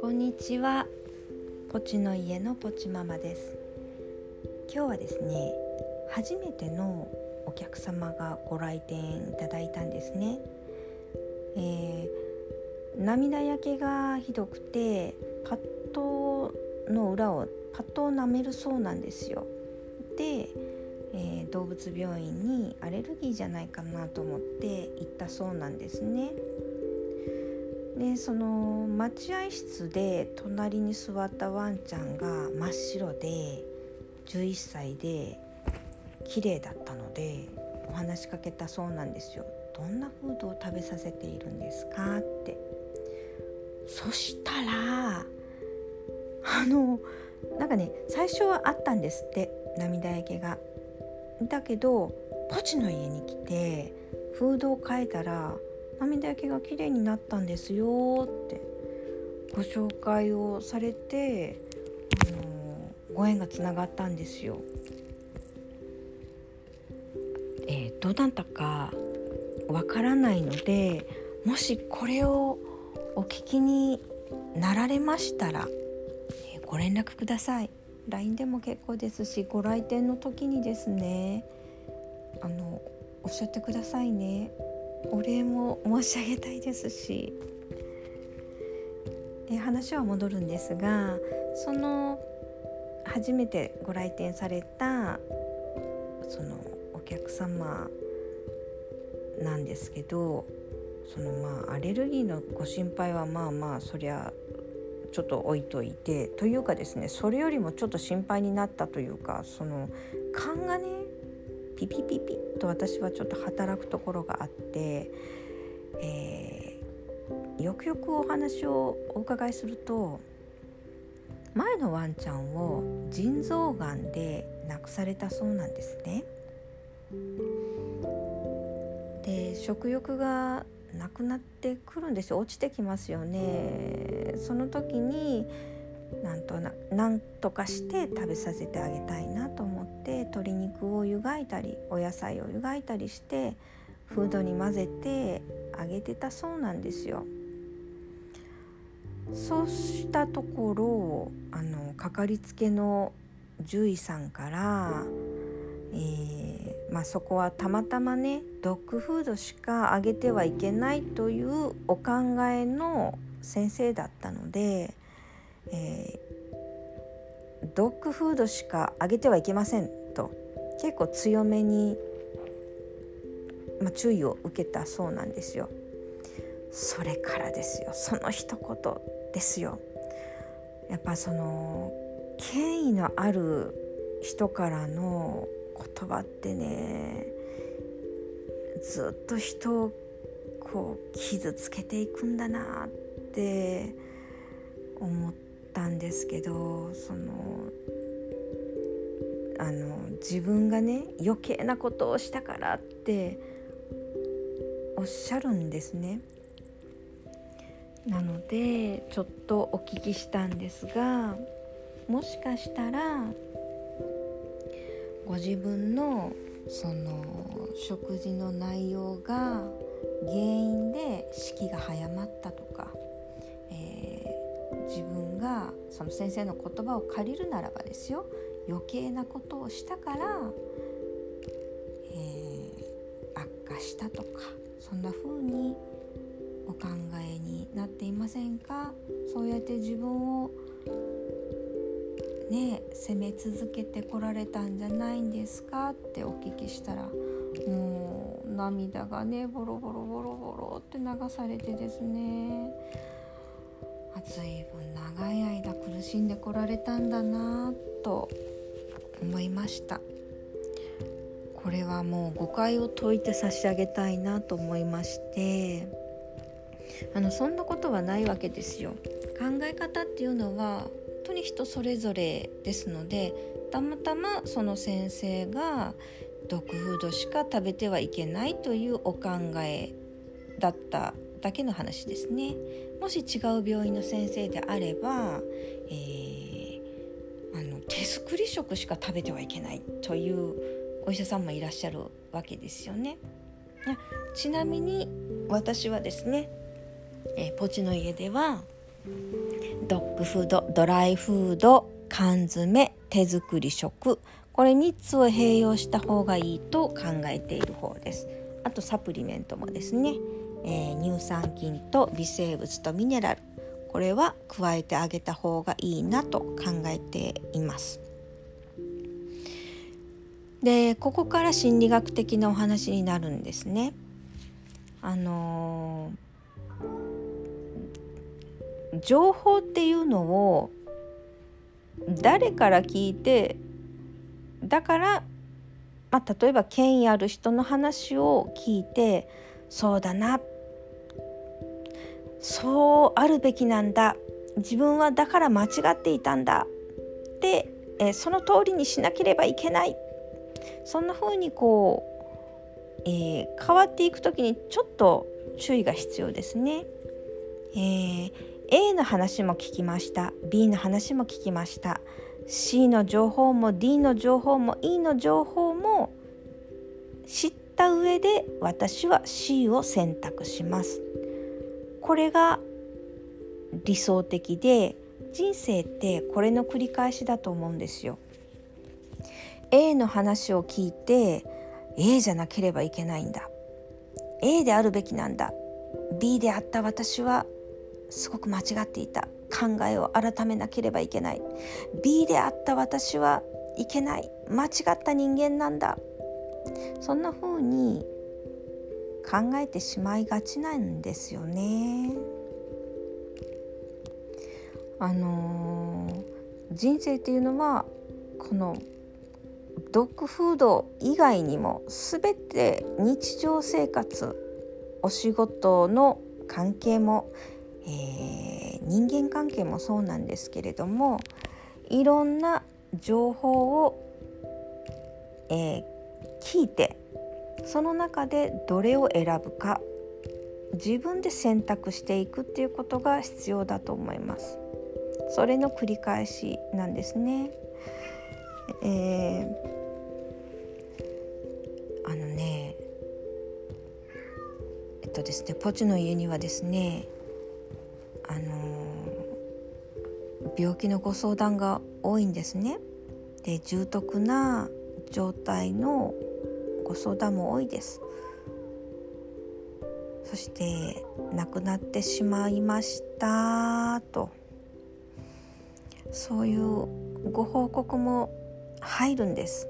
こんにちは。ポチの家のポチママです。今日はですね初めてのお客様がご来店いただいたんですね、えー、涙焼けがひどくてパッドの裏をパッドを舐めるそうなんですよ。で、えー、動物病院にアレルギーじゃないかなと思って行ったそうなんですねでその待合室で隣に座ったワンちゃんが真っ白で11歳で綺麗だったのでお話しかけたそうなんですよ。どんなフードを食べさせているんですか？ってそしたらあのなんかね最初はあったんですって涙焼けが。だけどポチの家に来てフードを変えたら涙焼けが綺麗になったんですよってご紹介をされて、あのご縁がつながったんですよ。えー、どうだったかわからないのでもしこれをお聞きになられましたら、えー、ご連絡ください LINE でも結構ですしご来店の時にですねあのおっしゃってくださいね。お礼も申し上げたいですし、え、話は戻るんですがその初めてご来店されたそのお客様なんですけどそのまあアレルギーのご心配はまあまあそりゃちょっと置いといてというかですねそれよりもちょっと心配になったというかその勘がねピピピピッと私はちょっと働くところがあって、えー、よくよくお話をお伺いすると前のワンちゃんを腎臓がんで亡くされたそうなんですね。で食欲がなくなってくるんですよ落ちてきますよねその時になんとななんとかして食べさせてあげたいなと思って鶏肉を湯がいたりお野菜を湯がいたりしてフードに混ぜてあげてたそうなんですよ。そうしたところあのかかりつけの獣医さんからえー、まあ、そこはたまたまねドッグフードしかあげてはいけないというお考えの先生だったので、えー、ドッグフードしかあげてはいけませんと結構強めに、まあ、注意を受けたそうなんですよ。それからですよその一言ですよ。やっぱその権威のある人からの言葉ってねずっと人をこう傷つけていくんだなって思ったんですけどそのあの自分がね余計なことをしたからっておっしゃるんですね。なのでちょっとお聞きしたんですがもしかしたらご自分のその食事の内容が原因で士気が早まったとか、えー、自分がその先生の言葉を借りるならばですよ余計なことをしたから、えー、悪化したとかそんな風にお考えになっていませんか？そうやって自分をね責め続けてこられたんじゃないんですかってお聞きしたらもう涙がねボロボロボロボロって流されてですね。随分長い間苦しんでこられたんだなと思いました。これはもう誤解を解いて差し上げたいなと思いまして。あのそんなことはないわけですよ。考え方っていうのは当に人それぞれですのでたまたまその先生がドッグフードしか食べてはいけないというお考えだっただけの話ですね。もし違う病院の先生であれば、えー、あの手作り食しか食べてはいけないというお医者さんもいらっしゃるわけですよね。ちなみに私はですね、えー、ポチの家ではドッグフードドライフード缶詰手作り食。これ3つを併用した方がいいと考えている方です。あとサプリメントもですね、えー、乳酸菌と微生物とミネラル。これは加えてあげた方がいいなと考えています。でここから心理学的なお話になるんですね。あのー、情報っていうのを誰から聞いてだから、まあ、例えば権威ある人の話を聞いてそうだなそうあるべきなんだ自分はだから間違っていたんだで、え、その通りにしなければいけないそんな風にこう、えー、変わっていく時にちょっと注意が必要ですね。えー、A の話も聞きました。B の話も聞きました。C の情報も D の情報も E の情報も知った上で私は C を選択します。これが理想的で人生ってこれの繰り返しだと思うんですよ。A の話を聞いて A じゃなければいけないんだ。A であるべきなんだ。B であった私はすごく間違っていた考えを改めなければいけない。B であった私はいけない。間違った人間なんだ。そんな風に考えてしまいがちなんですよね。あのー、人生っていうのはこのドッグフード以外にも全て日常生活お仕事の関係もえー、人間関係もそうなんですけれどもいろんな情報を、えー、聞いてその中でどれを選ぶか自分で選択していくっていうことが必要だと思います。それの繰り返しなんですね。えー、あのねえっとですねポチの家にはですね病気のご相談が多いんですね。で重篤な状態のご相談も多いです。そして亡くなってしまいましたとそういうご報告も入るんです。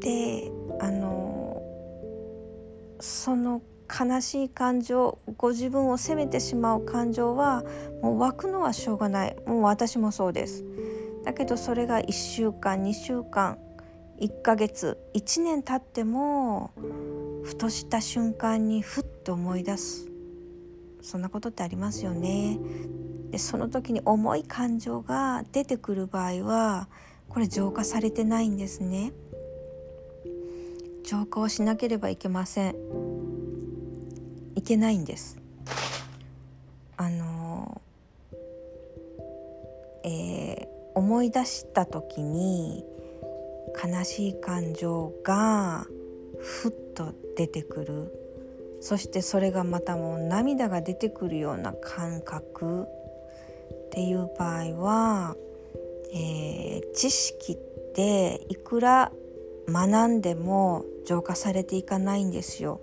であのその悲しい感情ご自分を責めてしまう感情はもう湧くのはしょうがない。もう私もそうです。だけどそれが1週間2週間1ヶ月1年経ってもふとした瞬間にふっと思い出す。そんなことってありますよね。でその時に重い感情が出てくる場合はこれ浄化されてないんですね。浄化をしなければいけません。けないんです。あのえー、思い出した時に悲しい感情がふっと出てくる。そしてそれがまたもう涙が出てくるような感覚。っていう場合は、えー、知識っていくら学んでも浄化されていかないんですよ。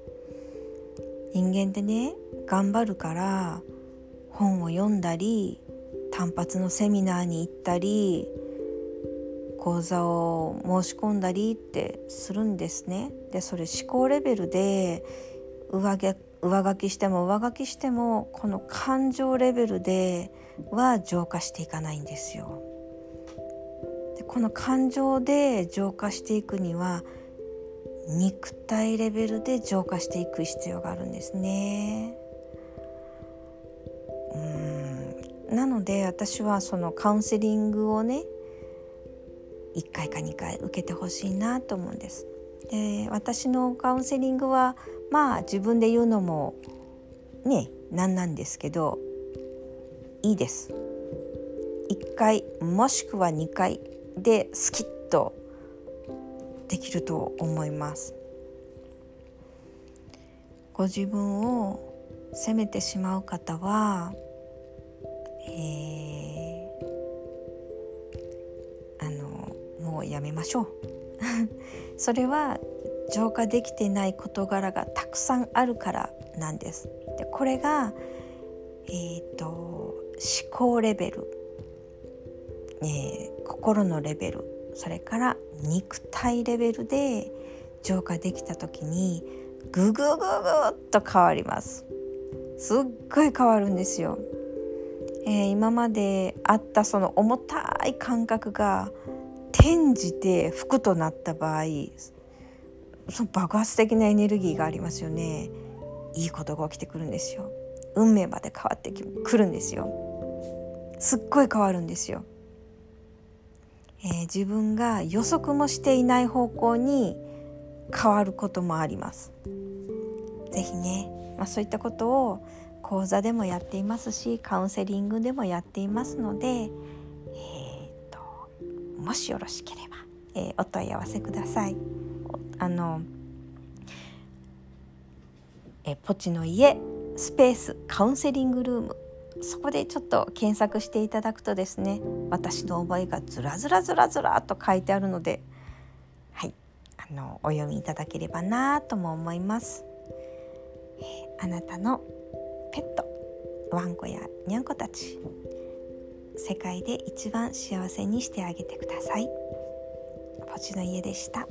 人間ってね頑張るから本を読んだり単発のセミナーに行ったり講座を申し込んだりってするんですね。でそれ思考レベルで上上書きしても上書きしてもこの感情レベルでは浄化していかないんですよ。でこの感情で浄化していくには肉体レベルで浄化していく必要があるんですね。うんなので私はそのカウンセリングをね1回か2回受けてほしいなと思うんです。で私のカウンセリングはまあ自分で言うのもねなんなんですけどいいです。1回もしくは2回でスキッとできると思います。ご自分を責めてしまう方は、えー、あのもうやめましょう それは浄化できてない事柄がたくさんあるからなんです。でこれが、えーと、思考レベル、えー、心のレベルそれから肉体レベルで浄化できた時にググググッと変わります。すっごい変わるんですよ、えー、今まであったその重たい感覚が転じて服となった場合その爆発的なエネルギーがありますよね。いいことが起きてくるんですよ。運命まで変わってくるんですよ。すっごい変わるんですよ、えー、自分が予測もしていない方向に変わることもあります是非ね、まあ、そういったことを講座でもやっていますしカウンセリングでもやっていますので、えーと、もしよろしければ、えー、お問い合わせください。あのえポチの家スペースカウンセリングルームそこでちょっと検索していただくとですね私の覚えがずらずらずらずらと書いてあるのではいあのお読みいただければなとも思います、えー、あなたのペットワンコやニャンコたち世界で一番幸せにしてあげてくださいポチの家でした。